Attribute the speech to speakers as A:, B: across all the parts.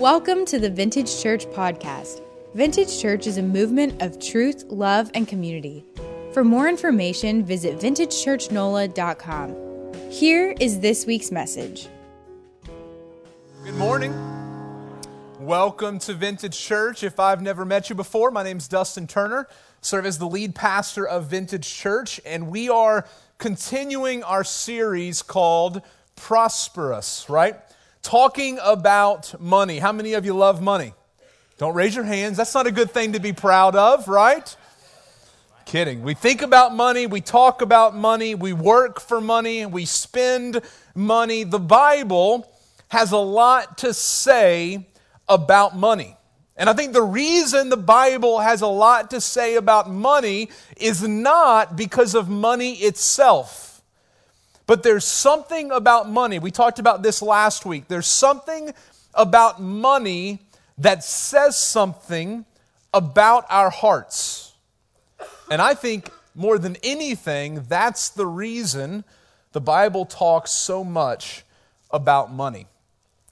A: Welcome to the Vintage Church Podcast. Vintage Church is a movement of truth, love, and community. For more information, visit vintagechurchnola.com. Here is this week's message.
B: Good morning. Welcome to Vintage Church. If I've never met you before, my name is Dustin Turner, serve as the lead pastor of Vintage Church, and we are continuing our series called Prosperous, right? Talking about money. How many of you love money? Don't raise your hands. That's not a good thing to be proud of, right? Kidding. We think about money, we talk about money, we work for money, we spend money. The Bible has a lot to say about money. And I think the reason the Bible has a lot to say about money is not because of money itself. But there's something about money. We talked about this last week. There's something about money that says something about our hearts. And I think more than anything, that's the reason the Bible talks so much about money.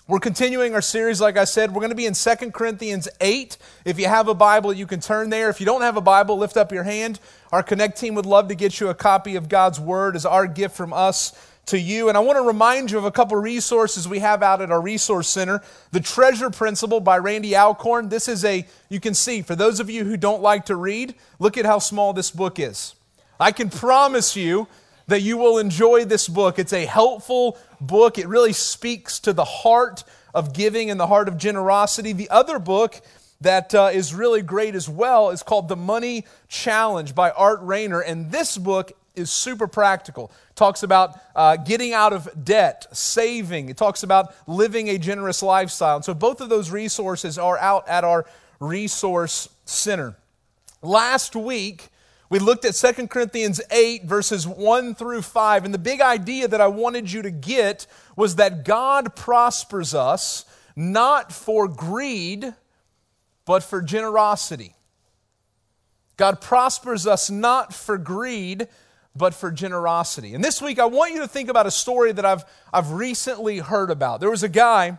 B: We're continuing our series, like I said. We're going to be in 2 Corinthians 8. If you have a Bible, you can turn there. If you don't have a Bible, lift up your hand. Our Connect team would love to get you a copy of God's Word as our gift from us to you. And I want to remind you of a couple resources we have out at our resource center. The Treasure Principle by Randy Alcorn. This is a, you can see, for those of you who don't like to read, look at how small this book is. I can promise you that you will enjoy this book. It's a helpful book. It really speaks to the heart of giving and the heart of generosity. The other book that uh, is really great as well is called The Money Challenge by Art Rainer. And this book is super practical. Talks about uh, getting out of debt, saving. It talks about living a generous lifestyle. And so both of those resources are out at our resource center. Last week, we looked at 2 Corinthians 8, verses 1 through 5, and the big idea that I wanted you to get was that God prospers us not for greed, but for generosity. God prospers us not for greed, but for generosity. And this week, I want you to think about a story that I've, I've recently heard about. There was a guy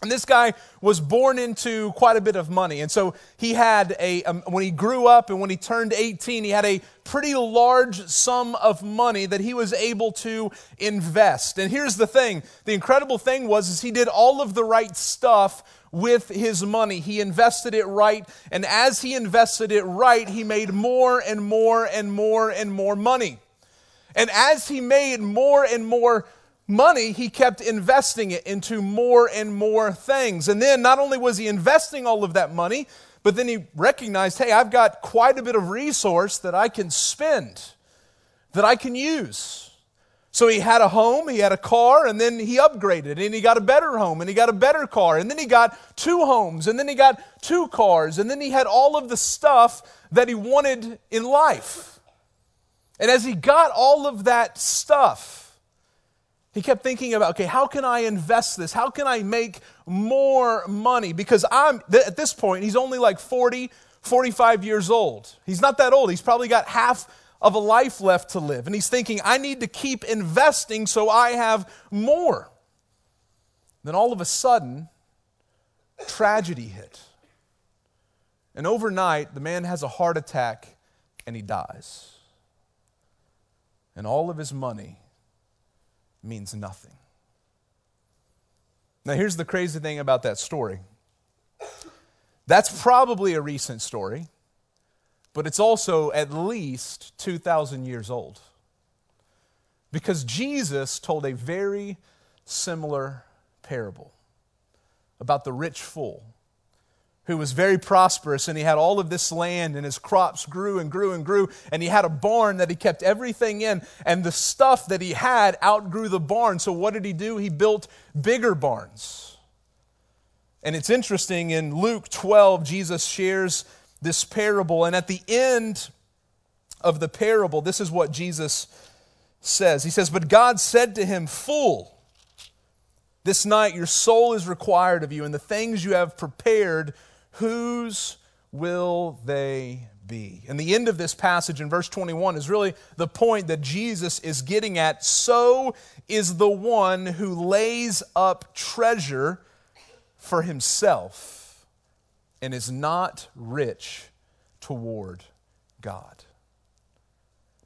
B: and this guy was born into quite a bit of money. And so he had a, um, when he grew up and when he turned 18, he had a pretty large sum of money that he was able to invest. And here's the thing the incredible thing was, is he did all of the right stuff with his money. He invested it right. And as he invested it right, he made more and more and more and more money. And as he made more and more money, he kept investing it into more and more things. And then not only was he investing all of that money, but then he recognized hey, I've got quite a bit of resource that I can spend, that I can use. So he had a home, he had a car, and then he upgraded and he got a better home and he got a better car, and then he got two homes, and then he got two cars, and then he had all of the stuff that he wanted in life. And as he got all of that stuff, he kept thinking about, okay, how can I invest this? How can I make more money? Because I'm, at this point, he's only like 40, 45 years old. He's not that old. He's probably got half of a life left to live. And he's thinking, I need to keep investing so I have more. Then all of a sudden, tragedy hit. And overnight, the man has a heart attack and he dies. And all of his money means nothing. Now, here's the crazy thing about that story that's probably a recent story, but it's also at least 2,000 years old. Because Jesus told a very similar parable about the rich fool who was very prosperous and he had all of this land and his crops grew and grew and grew and he had a barn that he kept everything in and the stuff that he had outgrew the barn. So what did he do? He built bigger barns. And it's interesting in luke 12 jesus shares this parable and at the end of the parable this is what jesus says. He says but god said to him fool this night your soul is required of you and the things you have prepared whose will they be? And the end of this passage in verse 21 is really the point that Jesus is getting at. So is the one who lays up treasure for himself and is not rich toward God.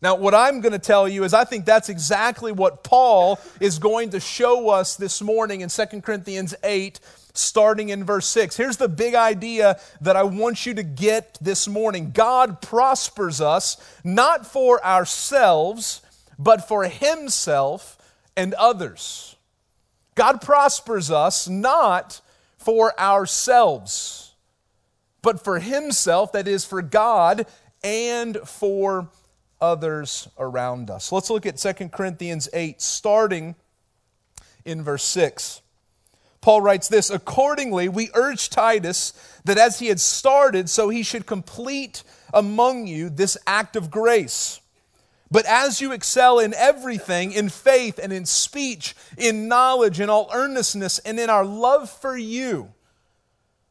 B: Now, what I'm going to tell you is I think that's exactly what Paul is going to show us this morning in 2 Corinthians 8, starting in verse 6. Here's the big idea that I want you to get this morning God prospers us not for ourselves, but for Himself and others. God prospers us not for ourselves, but for Himself, that is, for God and for others around us. Let's look at 2 Corinthians 8, starting in verse 6. Paul writes this Accordingly, we urge Titus that as he had started, so he should complete among you this act of grace. But as you excel in everything, in faith and in speech, in knowledge, in all earnestness, and in our love for you,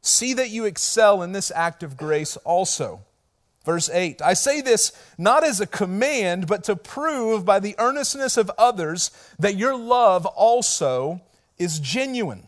B: see that you excel in this act of grace also. Verse 8 I say this not as a command, but to prove by the earnestness of others that your love also is genuine.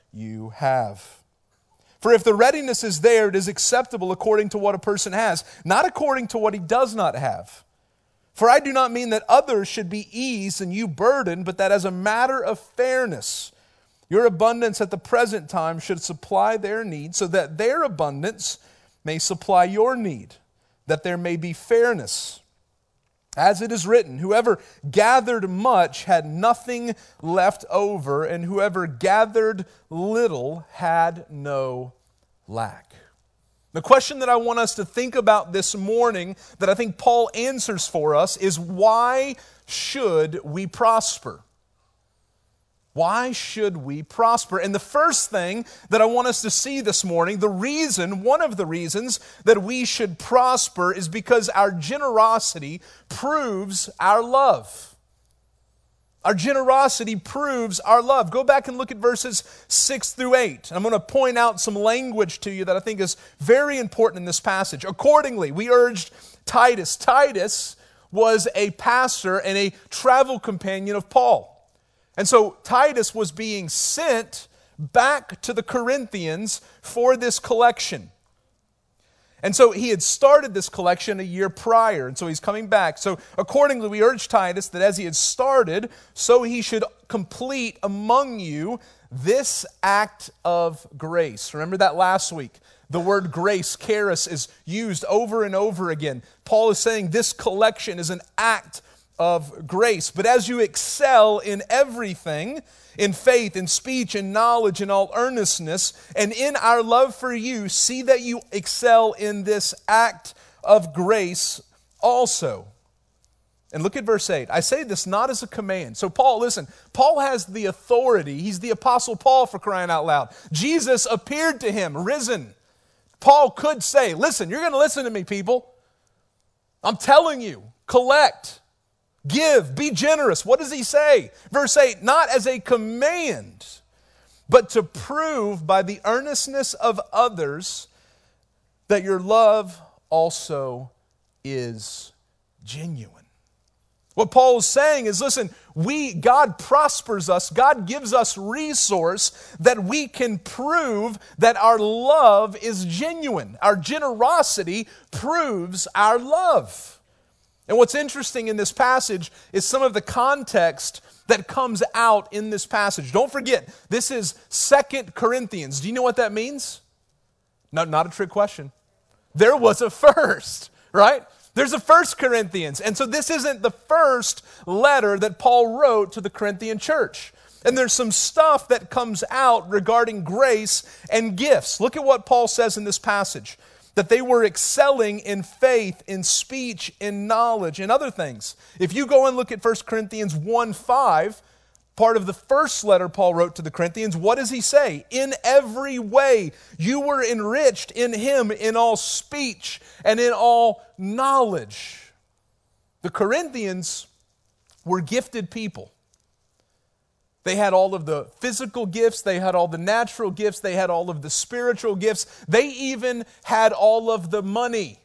B: you have. For if the readiness is there, it is acceptable according to what a person has, not according to what he does not have. For I do not mean that others should be eased and you burdened, but that as a matter of fairness, your abundance at the present time should supply their need, so that their abundance may supply your need, that there may be fairness. As it is written, whoever gathered much had nothing left over, and whoever gathered little had no lack. The question that I want us to think about this morning, that I think Paul answers for us, is why should we prosper? Why should we prosper? And the first thing that I want us to see this morning, the reason, one of the reasons that we should prosper is because our generosity proves our love. Our generosity proves our love. Go back and look at verses 6 through 8. I'm going to point out some language to you that I think is very important in this passage. Accordingly, we urged Titus. Titus was a pastor and a travel companion of Paul. And so Titus was being sent back to the Corinthians for this collection. And so he had started this collection a year prior, and so he's coming back. So accordingly, we urge Titus that as he had started, so he should complete among you this act of grace. Remember that last week? The word grace, charis, is used over and over again. Paul is saying this collection is an act of grace. But as you excel in everything, in faith, in speech, in knowledge, in all earnestness, and in our love for you, see that you excel in this act of grace also. And look at verse 8. I say this not as a command. So, Paul, listen, Paul has the authority. He's the Apostle Paul for crying out loud. Jesus appeared to him, risen. Paul could say, Listen, you're going to listen to me, people. I'm telling you, collect. Give, be generous. What does he say? Verse 8 not as a command, but to prove by the earnestness of others that your love also is genuine. What Paul is saying is listen, we God prospers us, God gives us resource that we can prove that our love is genuine. Our generosity proves our love. And what's interesting in this passage is some of the context that comes out in this passage. Don't forget, this is Second Corinthians. Do you know what that means? No, not a trick question. There was a first, right? There's a first Corinthians. And so this isn't the first letter that Paul wrote to the Corinthian church. And there's some stuff that comes out regarding grace and gifts. Look at what Paul says in this passage that they were excelling in faith, in speech, in knowledge, in other things. If you go and look at 1 Corinthians 1 5, part of the first letter Paul wrote to the Corinthians, what does he say? In every way, you were enriched in him in all speech and in all knowledge. The Corinthians were gifted people. They had all of the physical gifts, they had all the natural gifts, they had all of the spiritual gifts, they even had all of the money.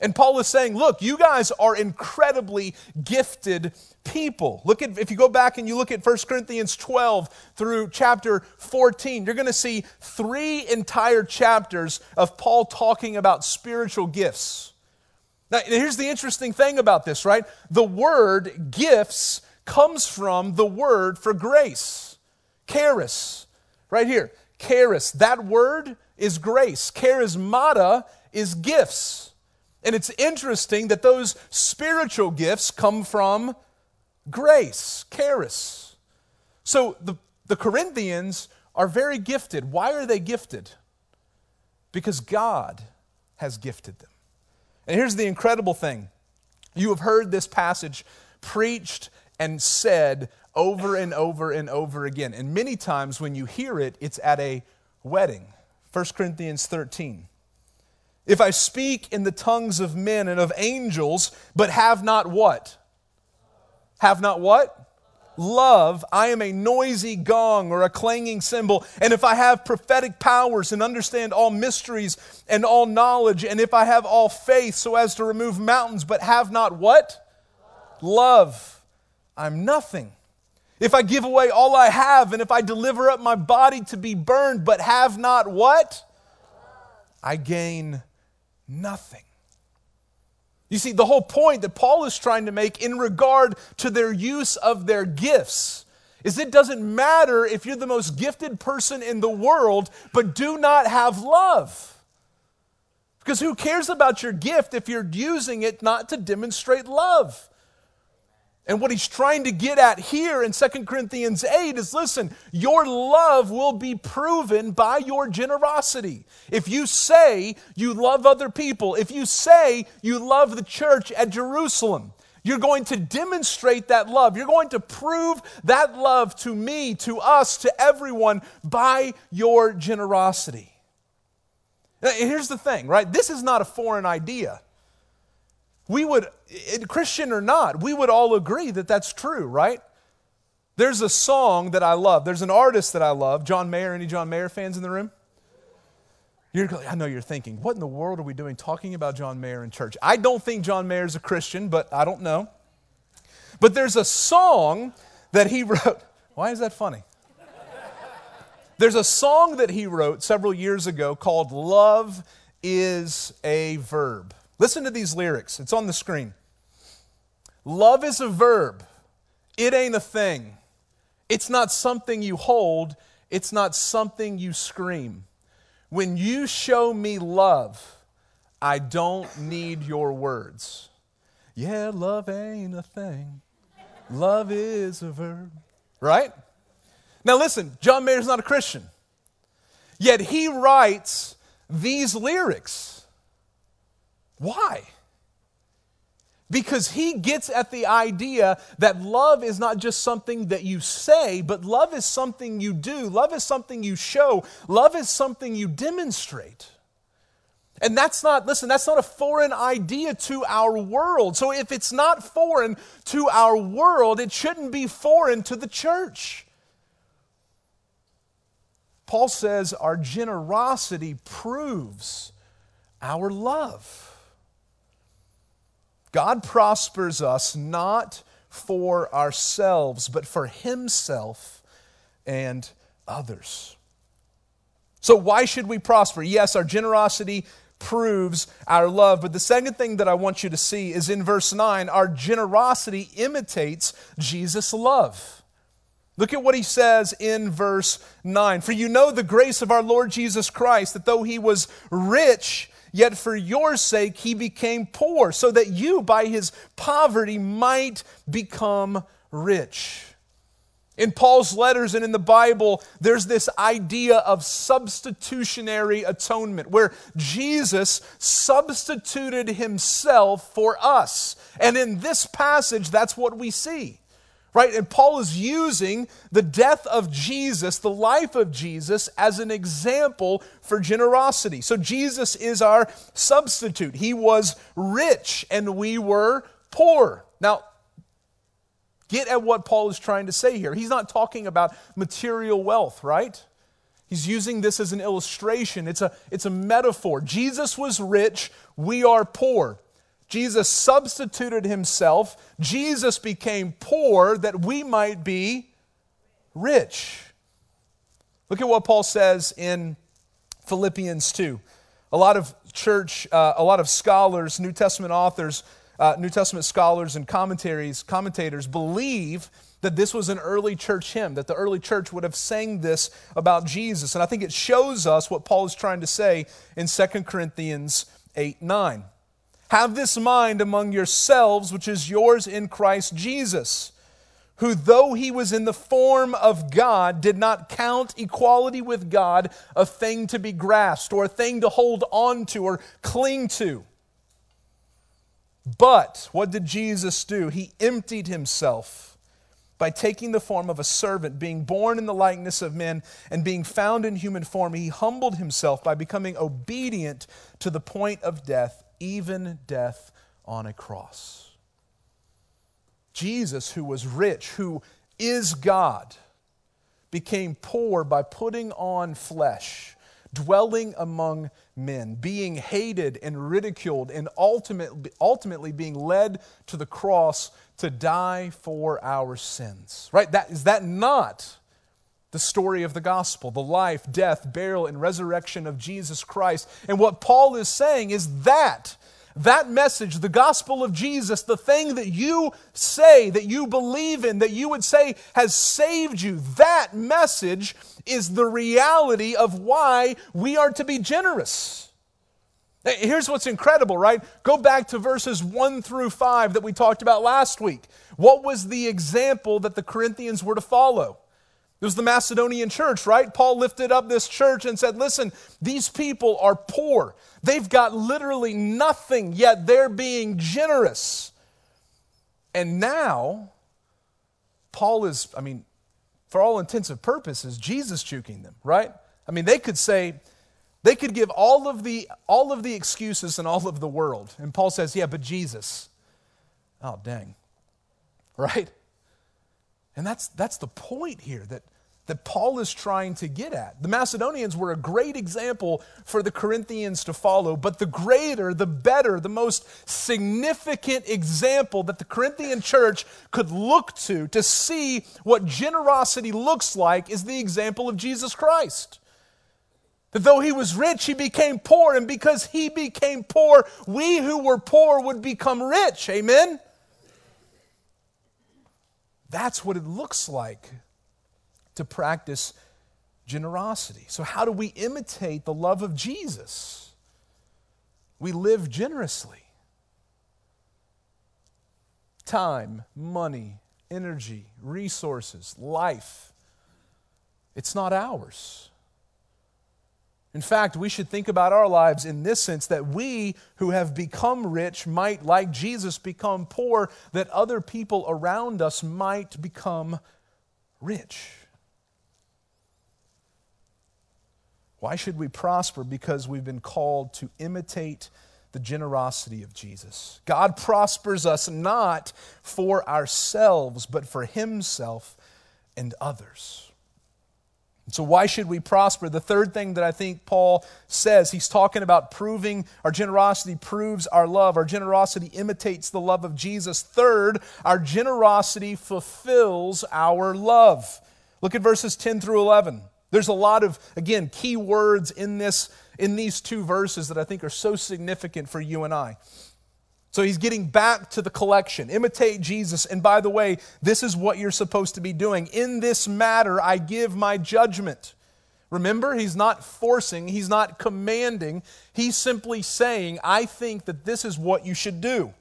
B: And Paul is saying, look, you guys are incredibly gifted people. Look at if you go back and you look at 1 Corinthians 12 through chapter 14, you're going to see three entire chapters of Paul talking about spiritual gifts. Now, here's the interesting thing about this, right? The word gifts comes from the word for grace. Charis. Right here. Charis. That word is grace. Charismata is gifts. And it's interesting that those spiritual gifts come from grace, charis. So the, the Corinthians are very gifted. Why are they gifted? Because God has gifted them. And here's the incredible thing you have heard this passage preached and said over and over and over again. And many times when you hear it, it's at a wedding. 1 Corinthians 13. If I speak in the tongues of men and of angels, but have not what? Have not what? Love, I am a noisy gong or a clanging cymbal. And if I have prophetic powers and understand all mysteries and all knowledge, and if I have all faith so as to remove mountains, but have not what? Love, I'm nothing. If I give away all I have, and if I deliver up my body to be burned, but have not what? I gain nothing. You see, the whole point that Paul is trying to make in regard to their use of their gifts is it doesn't matter if you're the most gifted person in the world, but do not have love. Because who cares about your gift if you're using it not to demonstrate love? And what he's trying to get at here in 2 Corinthians 8 is listen, your love will be proven by your generosity. If you say you love other people, if you say you love the church at Jerusalem, you're going to demonstrate that love. You're going to prove that love to me, to us, to everyone by your generosity. Now, here's the thing, right? This is not a foreign idea we would, Christian or not, we would all agree that that's true, right? There's a song that I love. There's an artist that I love, John Mayer. Any John Mayer fans in the room? You're, I know you're thinking, what in the world are we doing talking about John Mayer in church? I don't think John Mayer is a Christian, but I don't know. But there's a song that he wrote. Why is that funny? There's a song that he wrote several years ago called Love is a Verb. Listen to these lyrics, it's on the screen. Love is a verb, it ain't a thing. It's not something you hold, it's not something you scream. When you show me love, I don't need your words. Yeah, love ain't a thing. Love is a verb. Right? Now listen, John Mayer's not a Christian. Yet he writes these lyrics. Why? Because he gets at the idea that love is not just something that you say, but love is something you do. Love is something you show. Love is something you demonstrate. And that's not, listen, that's not a foreign idea to our world. So if it's not foreign to our world, it shouldn't be foreign to the church. Paul says our generosity proves our love. God prospers us not for ourselves, but for Himself and others. So, why should we prosper? Yes, our generosity proves our love. But the second thing that I want you to see is in verse 9 our generosity imitates Jesus' love. Look at what he says in verse 9. For you know the grace of our Lord Jesus Christ, that though he was rich, Yet for your sake he became poor, so that you by his poverty might become rich. In Paul's letters and in the Bible, there's this idea of substitutionary atonement where Jesus substituted himself for us. And in this passage, that's what we see. Right? And Paul is using the death of Jesus, the life of Jesus, as an example for generosity. So Jesus is our substitute. He was rich and we were poor. Now, get at what Paul is trying to say here. He's not talking about material wealth, right? He's using this as an illustration. It's a, it's a metaphor. Jesus was rich, we are poor. Jesus substituted himself. Jesus became poor that we might be rich. Look at what Paul says in Philippians 2. A lot of church, uh, a lot of scholars, New Testament authors, uh, New Testament scholars and commentaries, commentators believe that this was an early church hymn, that the early church would have sang this about Jesus. And I think it shows us what Paul is trying to say in 2 Corinthians 8 9. Have this mind among yourselves, which is yours in Christ Jesus, who, though he was in the form of God, did not count equality with God a thing to be grasped or a thing to hold on to or cling to. But what did Jesus do? He emptied himself by taking the form of a servant, being born in the likeness of men, and being found in human form. He humbled himself by becoming obedient to the point of death even death on a cross. Jesus, who was rich, who is God, became poor by putting on flesh, dwelling among men, being hated and ridiculed, and ultimately, ultimately being led to the cross to die for our sins. Right? That, is that not the story of the gospel, the life, death, burial, and resurrection of Jesus Christ. And what Paul is saying is that that message, the gospel of Jesus, the thing that you say, that you believe in, that you would say has saved you, that message is the reality of why we are to be generous. Here's what's incredible, right? Go back to verses 1 through 5 that we talked about last week. What was the example that the Corinthians were to follow? It was the Macedonian church, right? Paul lifted up this church and said, Listen, these people are poor. They've got literally nothing, yet they're being generous. And now, Paul is, I mean, for all intents and purposes, Jesus juking them, right? I mean, they could say, they could give all of the all of the excuses in all of the world. And Paul says, Yeah, but Jesus. Oh, dang. Right? And that's, that's the point here that, that Paul is trying to get at. The Macedonians were a great example for the Corinthians to follow, but the greater, the better, the most significant example that the Corinthian church could look to to see what generosity looks like is the example of Jesus Christ. That though he was rich, he became poor, and because he became poor, we who were poor would become rich. Amen? That's what it looks like to practice generosity. So, how do we imitate the love of Jesus? We live generously. Time, money, energy, resources, life. It's not ours. In fact, we should think about our lives in this sense that we who have become rich might, like Jesus, become poor, that other people around us might become rich. Why should we prosper? Because we've been called to imitate the generosity of Jesus. God prospers us not for ourselves, but for Himself and others. So, why should we prosper? The third thing that I think Paul says, he's talking about proving our generosity proves our love. Our generosity imitates the love of Jesus. Third, our generosity fulfills our love. Look at verses 10 through 11. There's a lot of, again, key words in, this, in these two verses that I think are so significant for you and I. So he's getting back to the collection. Imitate Jesus. And by the way, this is what you're supposed to be doing. In this matter, I give my judgment. Remember, he's not forcing, he's not commanding. He's simply saying, I think that this is what you should do.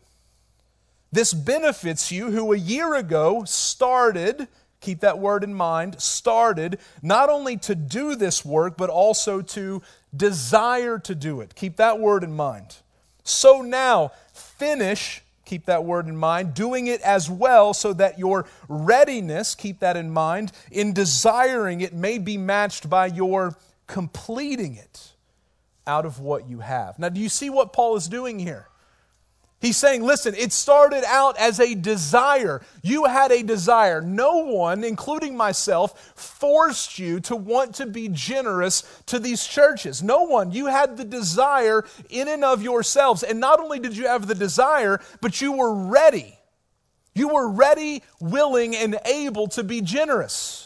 B: This benefits you who a year ago started, keep that word in mind, started not only to do this work, but also to desire to do it. Keep that word in mind. So now, finish keep that word in mind, doing it as well so that your readiness, keep that in mind, in desiring it may be matched by your completing it out of what you have. Now, do you see what Paul is doing here? He's saying, listen, it started out as a desire. You had a desire. No one, including myself, forced you to want to be generous to these churches. No one. You had the desire in and of yourselves. And not only did you have the desire, but you were ready. You were ready, willing, and able to be generous.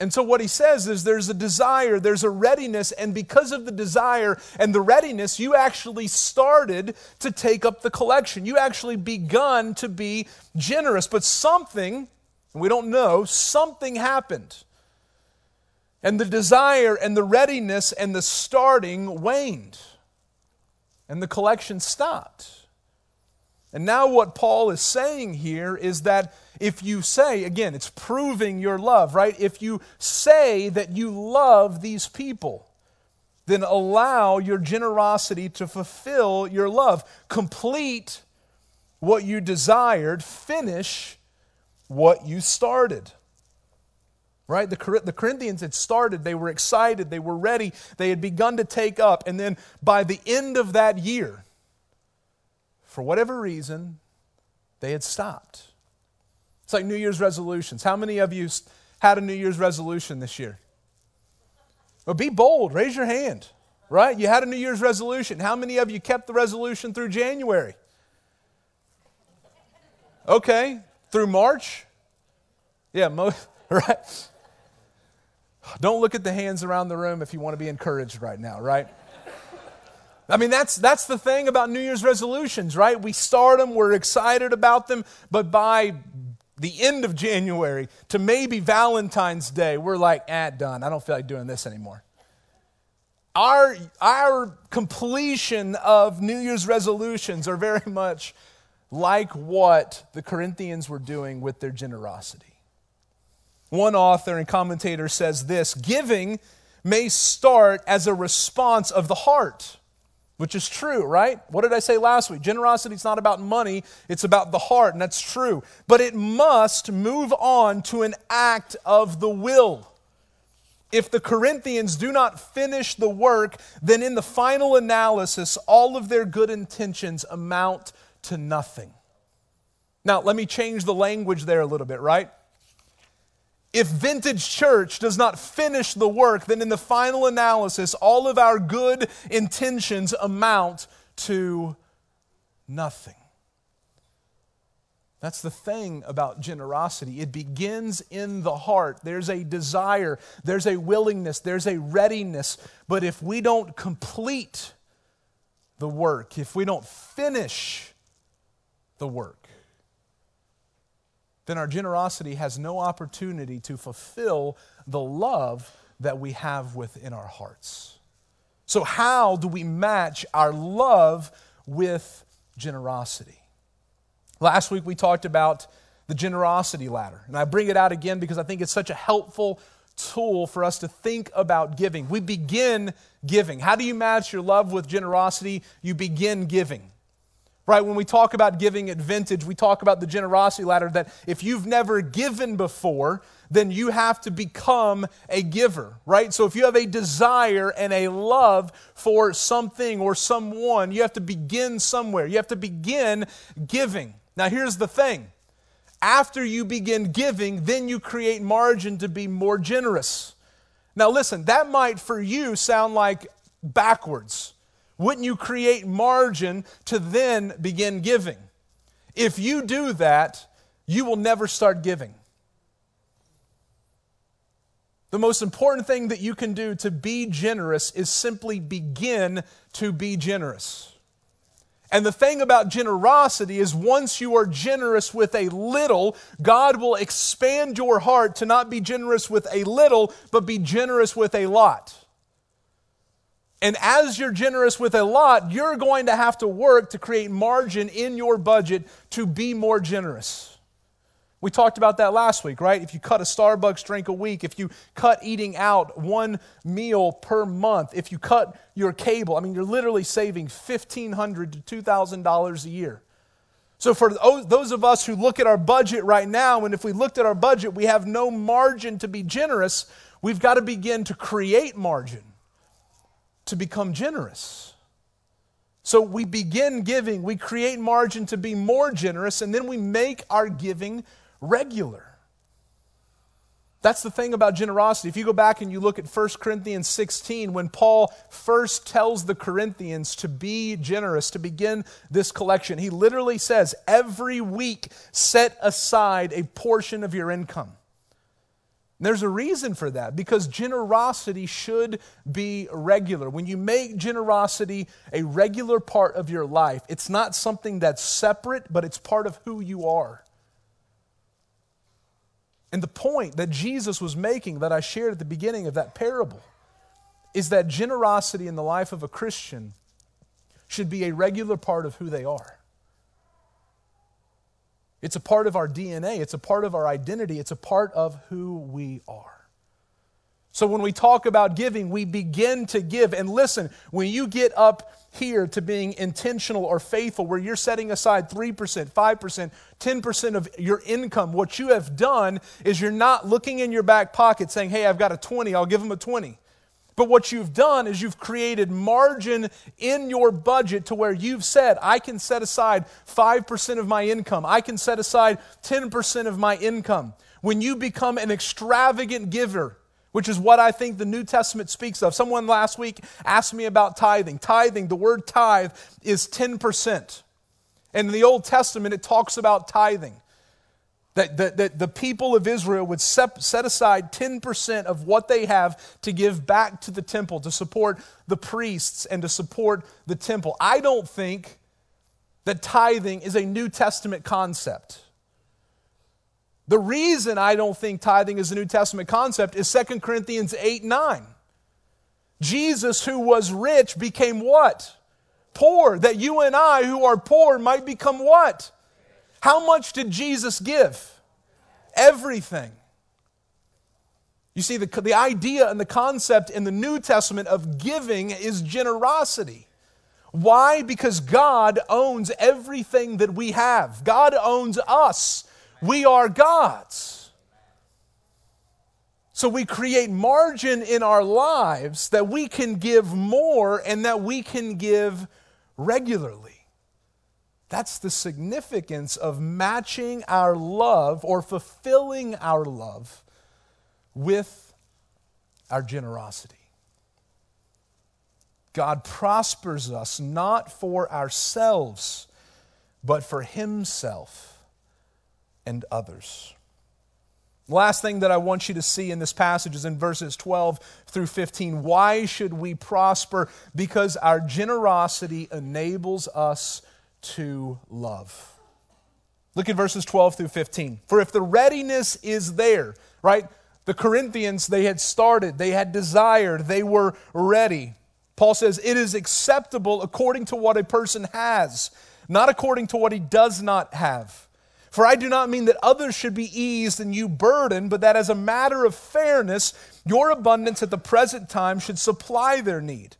B: And so, what he says is there's a desire, there's a readiness, and because of the desire and the readiness, you actually started to take up the collection. You actually begun to be generous. But something, we don't know, something happened. And the desire and the readiness and the starting waned. And the collection stopped. And now, what Paul is saying here is that if you say, again, it's proving your love, right? If you say that you love these people, then allow your generosity to fulfill your love. Complete what you desired, finish what you started. Right? The, the Corinthians had started, they were excited, they were ready, they had begun to take up, and then by the end of that year, for whatever reason, they had stopped. It's like New Year's resolutions. How many of you had a New Year's resolution this year? Well, be bold, raise your hand, right? You had a New Year's resolution. How many of you kept the resolution through January? Okay, through March? Yeah, most, right? Don't look at the hands around the room if you want to be encouraged right now, right? I mean, that's, that's the thing about New Year's resolutions, right? We start them, we're excited about them, but by the end of January to maybe Valentine's Day, we're like, ah, done. I don't feel like doing this anymore. Our, our completion of New Year's resolutions are very much like what the Corinthians were doing with their generosity. One author and commentator says this giving may start as a response of the heart which is true, right? What did I say last week? Generosity is not about money, it's about the heart, and that's true. But it must move on to an act of the will. If the Corinthians do not finish the work, then in the final analysis, all of their good intentions amount to nothing. Now, let me change the language there a little bit, right? If Vintage Church does not finish the work, then in the final analysis, all of our good intentions amount to nothing. That's the thing about generosity. It begins in the heart. There's a desire, there's a willingness, there's a readiness. But if we don't complete the work, if we don't finish the work, then our generosity has no opportunity to fulfill the love that we have within our hearts. So, how do we match our love with generosity? Last week we talked about the generosity ladder, and I bring it out again because I think it's such a helpful tool for us to think about giving. We begin giving. How do you match your love with generosity? You begin giving. Right? When we talk about giving at vintage, we talk about the generosity ladder that if you've never given before, then you have to become a giver, right? So if you have a desire and a love for something or someone, you have to begin somewhere. You have to begin giving. Now, here's the thing after you begin giving, then you create margin to be more generous. Now, listen, that might for you sound like backwards. Wouldn't you create margin to then begin giving? If you do that, you will never start giving. The most important thing that you can do to be generous is simply begin to be generous. And the thing about generosity is once you are generous with a little, God will expand your heart to not be generous with a little, but be generous with a lot. And as you're generous with a lot, you're going to have to work to create margin in your budget to be more generous. We talked about that last week, right? If you cut a Starbucks drink a week, if you cut eating out one meal per month, if you cut your cable, I mean, you're literally saving $1,500 to $2,000 a year. So, for those of us who look at our budget right now, and if we looked at our budget, we have no margin to be generous, we've got to begin to create margin to become generous. So, we begin giving, we create margin to be more generous, and then we make our giving regular. That's the thing about generosity. If you go back and you look at 1 Corinthians 16, when Paul first tells the Corinthians to be generous, to begin this collection, he literally says, Every week set aside a portion of your income. And there's a reason for that because generosity should be regular. When you make generosity a regular part of your life, it's not something that's separate, but it's part of who you are. And the point that Jesus was making, that I shared at the beginning of that parable, is that generosity in the life of a Christian should be a regular part of who they are. It's a part of our DNA, it's a part of our identity, it's a part of who we are. So when we talk about giving, we begin to give. And listen, when you get up here to being intentional or faithful, where you're setting aside 3%, 5%, 10% of your income, what you have done is you're not looking in your back pocket saying, hey, I've got a 20, I'll give them a 20. But what you've done is you've created margin in your budget to where you've said, I can set aside 5% of my income. I can set aside 10% of my income. When you become an extravagant giver, which is what I think the New Testament speaks of. Someone last week asked me about tithing. Tithing, the word tithe is 10%. And in the Old Testament, it talks about tithing. That, that, that the people of Israel would set, set aside 10% of what they have to give back to the temple, to support the priests and to support the temple. I don't think that tithing is a New Testament concept. The reason I don't think tithing is a New Testament concept is 2 Corinthians 8 9. Jesus, who was rich, became what? Poor. That you and I, who are poor, might become what? How much did Jesus give? Everything. You see, the, the idea and the concept in the New Testament of giving is generosity. Why? Because God owns everything that we have, God owns us. We are God's. So we create margin in our lives that we can give more and that we can give regularly. That's the significance of matching our love or fulfilling our love with our generosity. God prospers us not for ourselves, but for Himself and others. Last thing that I want you to see in this passage is in verses 12 through 15. Why should we prosper? Because our generosity enables us to love. Look at verses 12 through 15. For if the readiness is there, right? The Corinthians, they had started, they had desired, they were ready. Paul says, It is acceptable according to what a person has, not according to what he does not have. For I do not mean that others should be eased and you burdened, but that as a matter of fairness, your abundance at the present time should supply their need,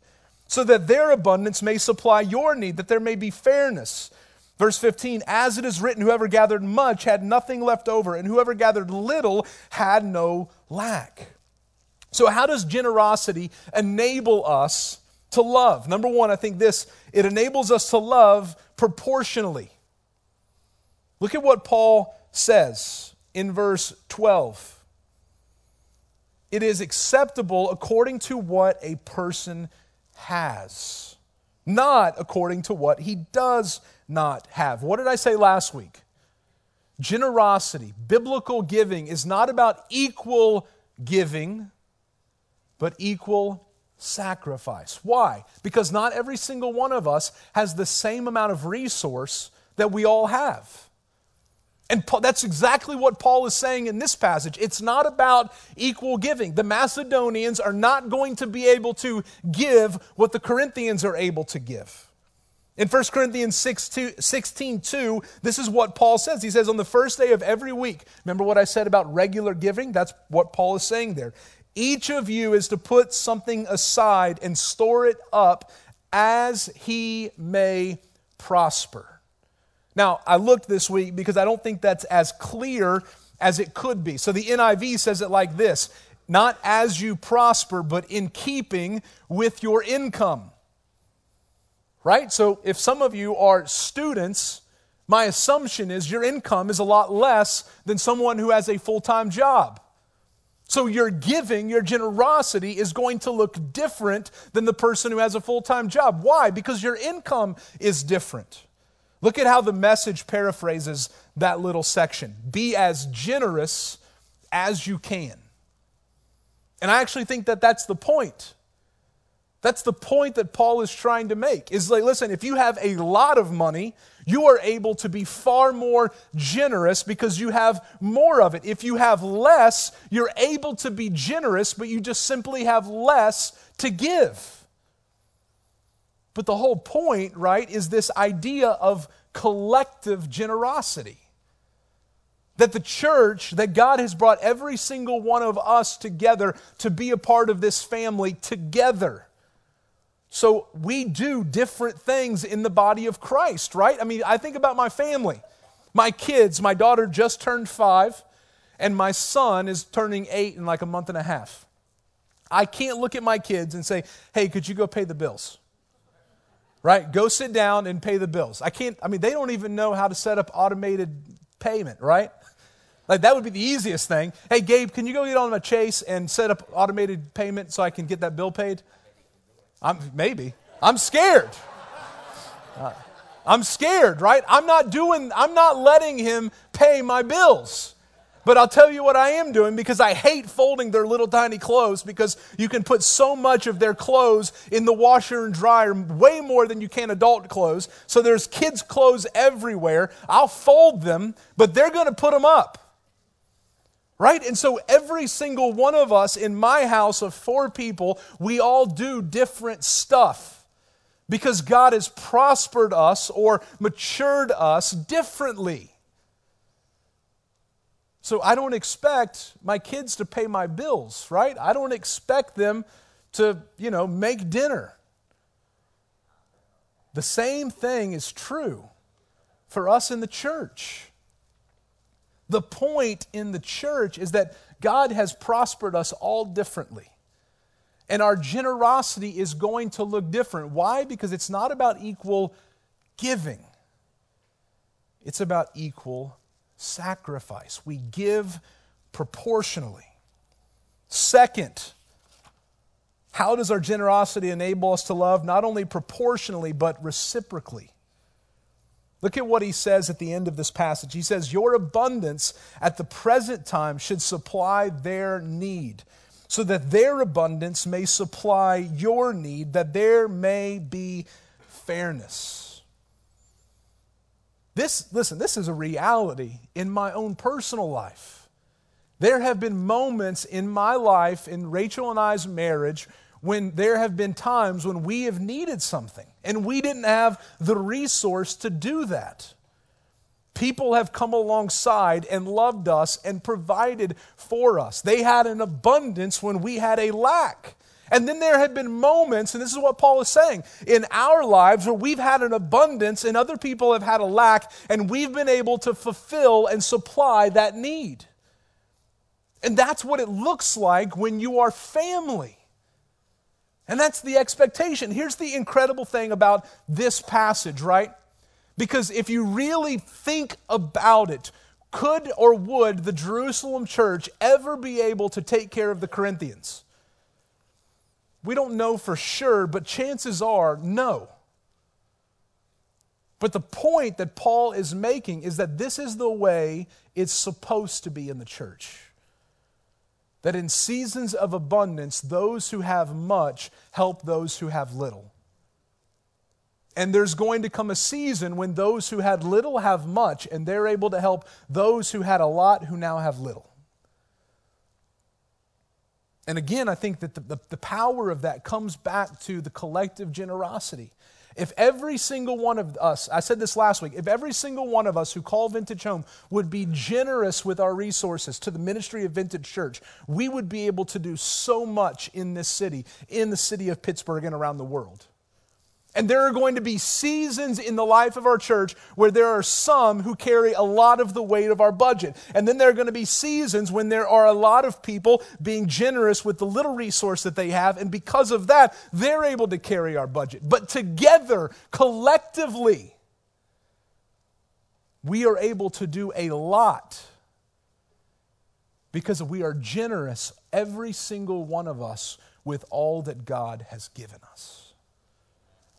B: so that their abundance may supply your need, that there may be fairness. Verse 15, as it is written, whoever gathered much had nothing left over, and whoever gathered little had no lack. So, how does generosity enable us to love? Number one, I think this it enables us to love proportionally. Look at what Paul says in verse 12. It is acceptable according to what a person has, not according to what he does not have. What did I say last week? Generosity, biblical giving, is not about equal giving, but equal sacrifice. Why? Because not every single one of us has the same amount of resource that we all have. And Paul, that's exactly what Paul is saying in this passage. It's not about equal giving. The Macedonians are not going to be able to give what the Corinthians are able to give. In 1 Corinthians 6, 2, 16 2, this is what Paul says. He says, On the first day of every week, remember what I said about regular giving? That's what Paul is saying there. Each of you is to put something aside and store it up as he may prosper. Now, I looked this week because I don't think that's as clear as it could be. So the NIV says it like this not as you prosper, but in keeping with your income. Right? So if some of you are students, my assumption is your income is a lot less than someone who has a full time job. So your giving, your generosity is going to look different than the person who has a full time job. Why? Because your income is different. Look at how the message paraphrases that little section be as generous as you can. And I actually think that that's the point. That's the point that Paul is trying to make. Is like, listen, if you have a lot of money, you are able to be far more generous because you have more of it. If you have less, you're able to be generous, but you just simply have less to give. But the whole point, right, is this idea of collective generosity. That the church, that God has brought every single one of us together to be a part of this family together. So we do different things in the body of Christ, right? I mean, I think about my family. My kids, my daughter just turned five, and my son is turning eight in like a month and a half. I can't look at my kids and say, hey, could you go pay the bills? Right? Go sit down and pay the bills. I can't, I mean, they don't even know how to set up automated payment, right? Like that would be the easiest thing. Hey, Gabe, can you go get on my Chase and set up automated payment so I can get that bill paid? I'm, maybe. I'm scared. Uh, I'm scared, right? I'm not doing, I'm not letting him pay my bills. But I'll tell you what I am doing because I hate folding their little tiny clothes because you can put so much of their clothes in the washer and dryer, way more than you can adult clothes. So there's kids' clothes everywhere. I'll fold them, but they're going to put them up. Right? And so every single one of us in my house of four people, we all do different stuff because God has prospered us or matured us differently. So I don't expect my kids to pay my bills, right? I don't expect them to, you know, make dinner. The same thing is true for us in the church. The point in the church is that God has prospered us all differently. And our generosity is going to look different. Why? Because it's not about equal giving, it's about equal sacrifice. We give proportionally. Second, how does our generosity enable us to love not only proportionally, but reciprocally? Look at what he says at the end of this passage. He says, Your abundance at the present time should supply their need, so that their abundance may supply your need, that there may be fairness. This, listen, this is a reality in my own personal life. There have been moments in my life, in Rachel and I's marriage, when there have been times when we have needed something and we didn't have the resource to do that. People have come alongside and loved us and provided for us. They had an abundance when we had a lack. And then there have been moments, and this is what Paul is saying, in our lives where we've had an abundance and other people have had a lack, and we've been able to fulfill and supply that need. And that's what it looks like when you are family. And that's the expectation. Here's the incredible thing about this passage, right? Because if you really think about it, could or would the Jerusalem church ever be able to take care of the Corinthians? We don't know for sure, but chances are no. But the point that Paul is making is that this is the way it's supposed to be in the church that in seasons of abundance, those who have much help those who have little. And there's going to come a season when those who had little have much, and they're able to help those who had a lot who now have little. And again, I think that the, the, the power of that comes back to the collective generosity. If every single one of us, I said this last week, if every single one of us who call Vintage home would be generous with our resources to the ministry of Vintage Church, we would be able to do so much in this city, in the city of Pittsburgh, and around the world. And there are going to be seasons in the life of our church where there are some who carry a lot of the weight of our budget. And then there are going to be seasons when there are a lot of people being generous with the little resource that they have. And because of that, they're able to carry our budget. But together, collectively, we are able to do a lot because we are generous, every single one of us, with all that God has given us.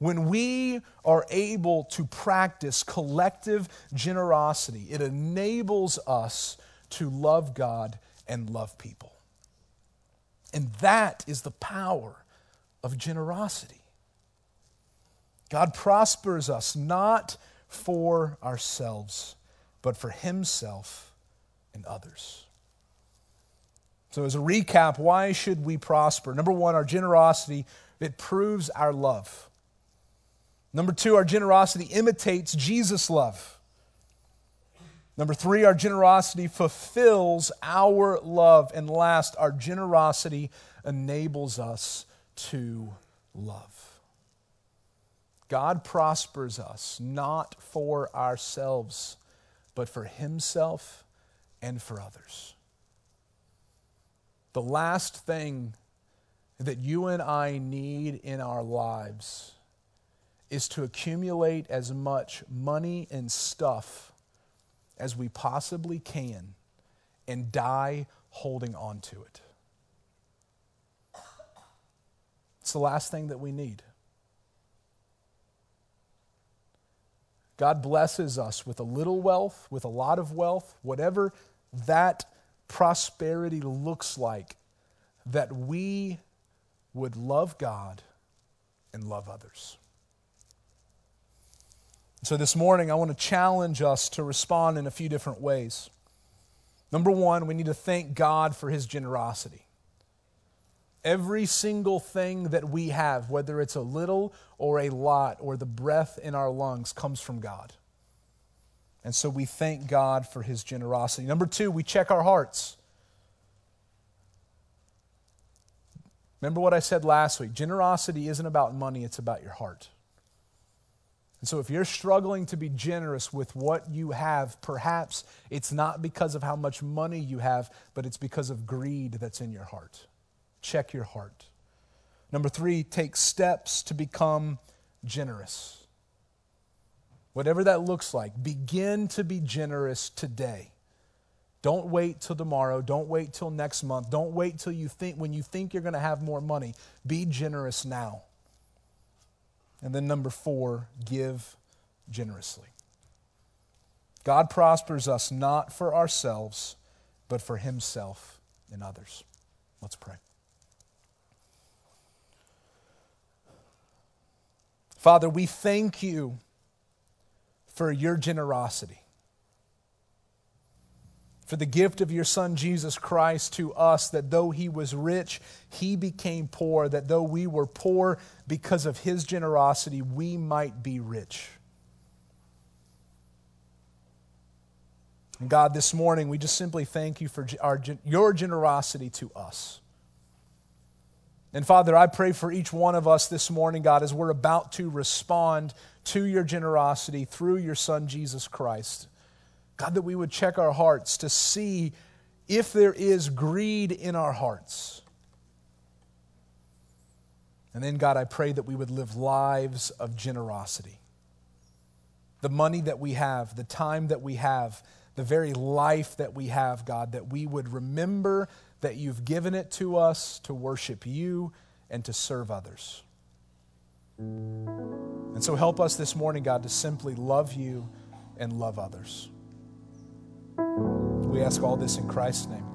B: When we are able to practice collective generosity, it enables us to love God and love people. And that is the power of generosity. God prospers us not for ourselves, but for Himself and others. So, as a recap, why should we prosper? Number one, our generosity, it proves our love. Number two, our generosity imitates Jesus' love. Number three, our generosity fulfills our love. And last, our generosity enables us to love. God prospers us not for ourselves, but for Himself and for others. The last thing that you and I need in our lives is to accumulate as much money and stuff as we possibly can and die holding on to it. It's the last thing that we need. God blesses us with a little wealth, with a lot of wealth, whatever that prosperity looks like, that we would love God and love others. So, this morning, I want to challenge us to respond in a few different ways. Number one, we need to thank God for his generosity. Every single thing that we have, whether it's a little or a lot or the breath in our lungs, comes from God. And so we thank God for his generosity. Number two, we check our hearts. Remember what I said last week generosity isn't about money, it's about your heart. And so, if you're struggling to be generous with what you have, perhaps it's not because of how much money you have, but it's because of greed that's in your heart. Check your heart. Number three, take steps to become generous. Whatever that looks like, begin to be generous today. Don't wait till tomorrow. Don't wait till next month. Don't wait till you think when you think you're going to have more money. Be generous now. And then number 4, give generously. God prospers us not for ourselves, but for himself and others. Let's pray. Father, we thank you for your generosity, for the gift of your Son, Jesus Christ, to us, that though he was rich, he became poor, that though we were poor because of his generosity, we might be rich. And God, this morning, we just simply thank you for our, your generosity to us. And Father, I pray for each one of us this morning, God, as we're about to respond to your generosity through your Son, Jesus Christ. God, that we would check our hearts to see if there is greed in our hearts. And then, God, I pray that we would live lives of generosity. The money that we have, the time that we have, the very life that we have, God, that we would remember that you've given it to us to worship you and to serve others. And so help us this morning, God, to simply love you and love others. We ask all this in Christ's name.